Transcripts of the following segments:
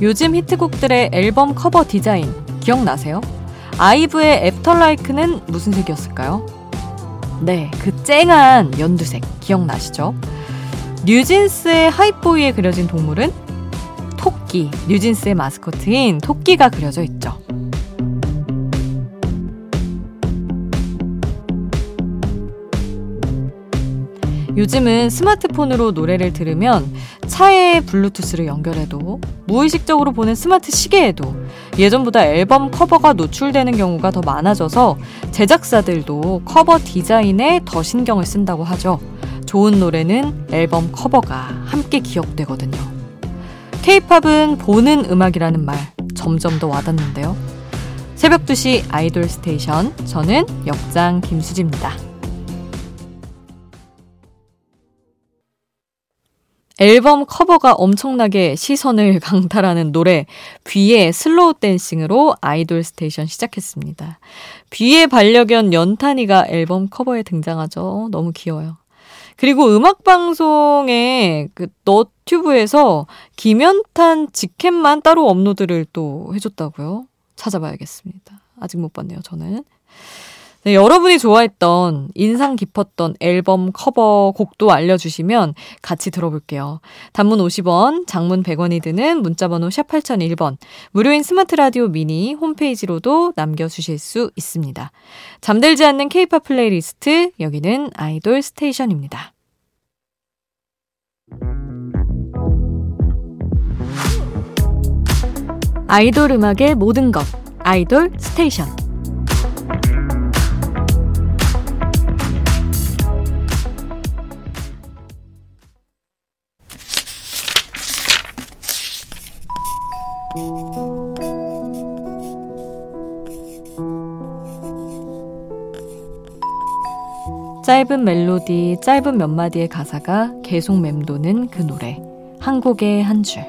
요즘 히트곡들의 앨범 커버 디자인 기억나세요? 아이브의 After LIKE는 무슨 색이었을까요? 네, 그 쨍한 연두색 기억나시죠? 뉴진스의 Hype Boy에 그려진 동물은 토끼, 뉴진스의 마스코트인 토끼가 그려져 있죠. 요즘은 스마트폰으로 노래를 들으면 차에 블루투스를 연결해도 무의식적으로 보는 스마트 시계에도 예전보다 앨범 커버가 노출되는 경우가 더 많아져서 제작사들도 커버 디자인에 더 신경을 쓴다고 하죠. 좋은 노래는 앨범 커버가 함께 기억되거든요. 케이팝은 보는 음악이라는 말 점점 더 와닿는데요. 새벽 2시 아이돌 스테이션 저는 역장 김수지입니다. 앨범 커버가 엄청나게 시선을 강탈하는 노래 뷔의 Slow Dancing으로 아이돌 스테이션 시작했습니다. 뷔의 반려견 연탄이가 앨범 커버에 등장하죠. 너무 귀여워요. 그리고 음악방송에 그 너튜브에서 김연탄 직캠만 따로 업로드를 또 해줬다고요. 찾아봐야겠습니다. 아직 못 봤네요, 저는. 네, 여러분이 좋아했던 인상 깊었던 앨범 커버 곡도 알려주시면 같이 들어볼게요. 단문 50원, 장문 100원이 드는 문자번호 샵 8001번, 무료인 스마트 라디오 미니 홈페이지로도 남겨주실 수 있습니다. 잠들지 않는 케이팝 플레이리스트, 여기는 아이돌 스테이션입니다. 아이돌 음악의 모든 것, 아이돌 스테이션. 짧은 멜로디, 짧은 몇 마디의 가사가 계속 맴도는 그 노래. 한 곡의 한 줄.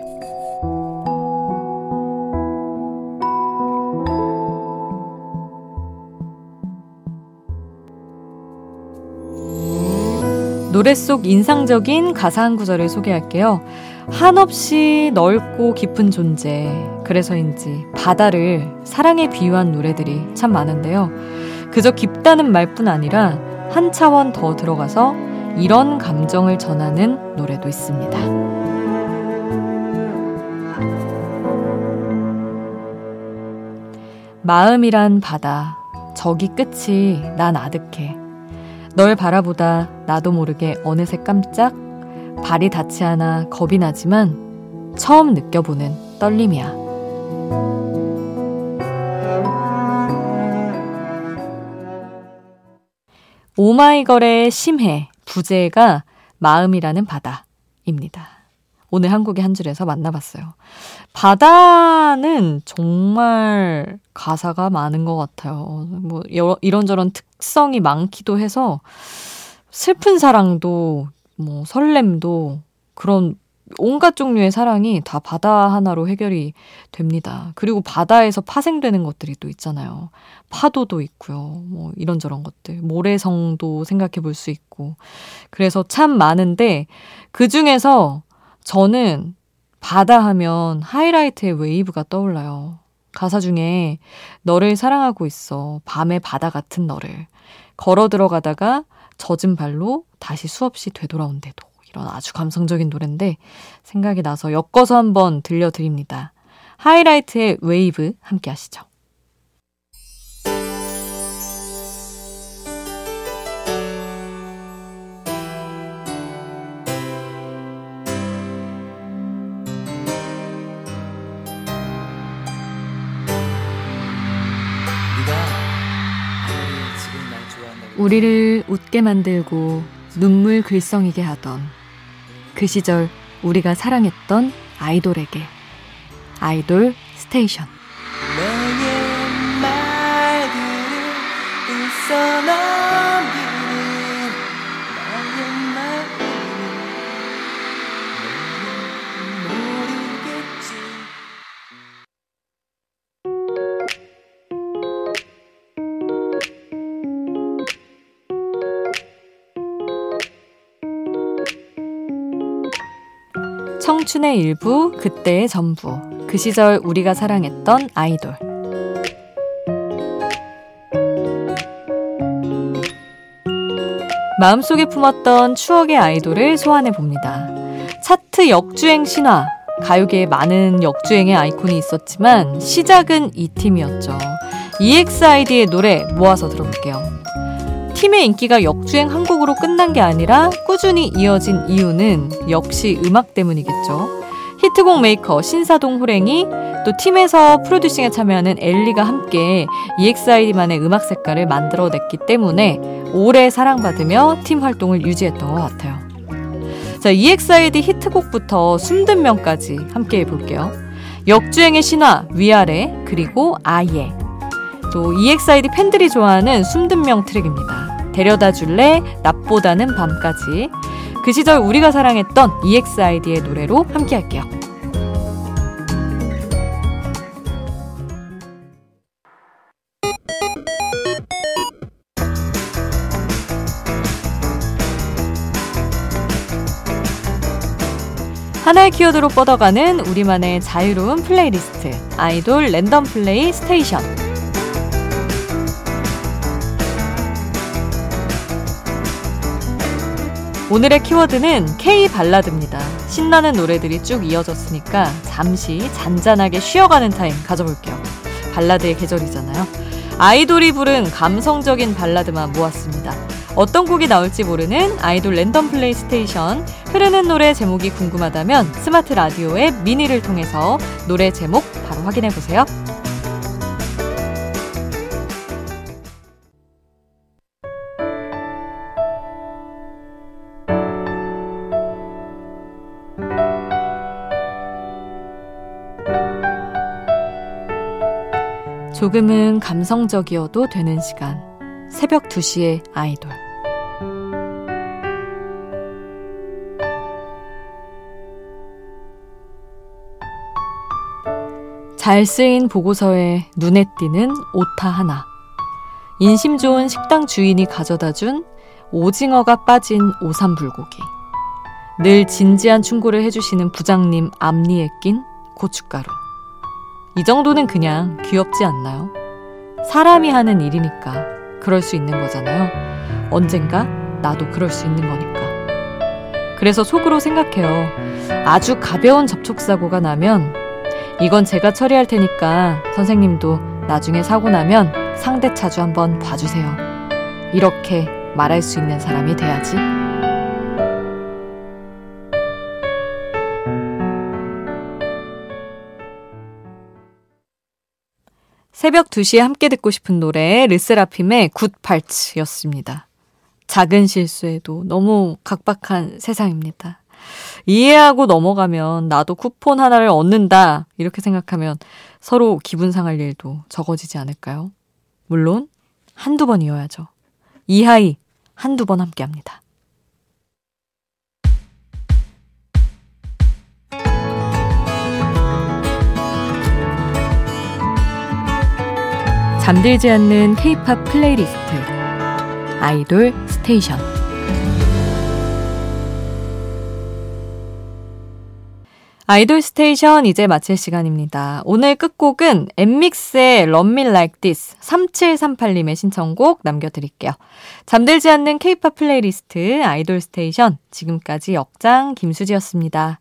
노래 속 인상적인 가사 한 구절을 소개할게요. 한없이 넓고 깊은 존재. 그래서인지 바다를 사랑에 비유한 노래들이 참 많은데요. 그저 깊다는 말뿐 아니라 한 차원 더 들어가서 이런 감정을 전하는 노래도 있습니다. 마음이란 바다, 저기 끝이 난 아득해. 널 바라보다 나도 모르게 어느새 깜짝 발이 닿지 않아 겁이 나지만 처음 느껴보는 떨림이야. 오마이걸의 심해, 부제가 마음이라는 바다입니다. 오늘 한국의 한 줄에서 만나봤어요. 바다는 정말 가사가 많은 것 같아요. 뭐, 이런저런 특성이 많기도 해서 슬픈 사랑도, 뭐, 설렘도 그런 온갖 종류의 사랑이 다 바다 하나로 해결이 됩니다. 그리고 바다에서 파생되는 것들이 또 있잖아요. 파도도 있고요. 뭐 이런저런 것들. 모래성도 생각해 볼 수 있고. 그래서 참 많은데 그 중에서 저는 바다 하면 하이라이트의 Wave가 떠올라요. 가사 중에 너를 사랑하고 있어. 밤의 바다 같은 너를. 걸어 들어가다가 젖은 발로 다시 수없이 되돌아온대도. 이런 아주 감성적인 노래인데 생각이 나서 엮어서 한번 들려드립니다. 하이라이트의 웨이브 함께 하시죠. 우리를 웃게 만들고 눈물 글썽이게 하던 그 시절 우리가 사랑했던 아이돌에게. 아이돌 스테이션 청춘의 일부, 그때의 전부. 그 시절 우리가 사랑했던 아이돌. 마음속에 품었던 추억의 아이돌을 소환해 봅니다. 차트 역주행 신화. 가요계에 많은 역주행의 아이콘이 있었지만 시작은 이 팀이었죠. EXID의 노래 모아서 들어볼게요. 팀의 인기가 역주행 한 곡으로 끝난 게 아니라 꾸준히 이어진 이유는 역시 음악 때문이겠죠. 히트곡 메이커 신사동 호랭이 또 팀에서 프로듀싱에 참여하는 엘리가 함께 EXID만의 음악 색깔을 만들어냈기 때문에 오래 사랑받으며 팀 활동을 유지했던 것 같아요. 자, EXID 히트곡부터 숨듣명까지 함께 해볼게요. 역주행의 신화, 위아래, 그리고 아예. 또 EXID 팬들이 좋아하는 숨듣명 트랙입니다. 데려다 줄래, 낮보다는 밤까지. 그 시절 우리가 사랑했던 EXID의 노래로 함께 할게요. 하나의 키워드로 뻗어가는 우리만의 자유로운 플레이리스트 아이돌 랜덤 플레이 스테이션 오늘의 키워드는 K 발라드입니다. 신나는 노래들이 쭉 이어졌으니까 잠시 잔잔하게 쉬어가는 타임 가져볼게요. 발라드의 계절이잖아요. 아이돌이 부른 감성적인 발라드만 모았습니다. 어떤 곡이 나올지 모르는 아이돌 랜덤 플레이 스테이션. 흐르는 노래 제목이 궁금하다면 스마트 라디오 앱 미니를 통해서 노래 제목 바로 확인해 보세요. 조금은 감성적이어도 되는 시간. 새벽 2시에 아이돌. 잘 쓰인 보고서에 눈에 띄는 오타 하나. 인심 좋은 식당 주인이 가져다 준 오징어가 빠진 오삼불고기. 늘 진지한 충고를 해주시는 부장님 앞니에 낀 고춧가루. 이 정도는 그냥 귀엽지 않나요? 사람이 하는 일이니까 그럴 수 있는 거잖아요. 언젠가 나도 그럴 수 있는 거니까. 그래서 속으로 생각해요. 아주 가벼운 접촉사고가 나면 이건 제가 처리할 테니까 선생님도 나중에 사고 나면 상대 차주 한번 봐주세요. 이렇게 말할 수 있는 사람이 돼야지. 새벽 2시에 함께 듣고 싶은 노래 르세라핌의 굿팔츠였습니다. 작은 실수에도 너무 각박한 세상입니다. 이해하고 넘어가면 나도 쿠폰 하나를 얻는다 이렇게 생각하면 서로 기분 상할 일도 적어지지 않을까요? 물론 한두 번이어야죠. 이하이 한두 번 함께 합니다. 잠들지 않는 K-팝 플레이리스트 아이돌 스테이션 아이돌 스테이션 이제 마칠 시간입니다. 오늘 끝곡은 엔믹스의 Love Me Like This 3738님의 신청곡 남겨드릴게요. 잠들지 않는 K-팝 플레이리스트 아이돌 스테이션 지금까지 역장 김수지였습니다.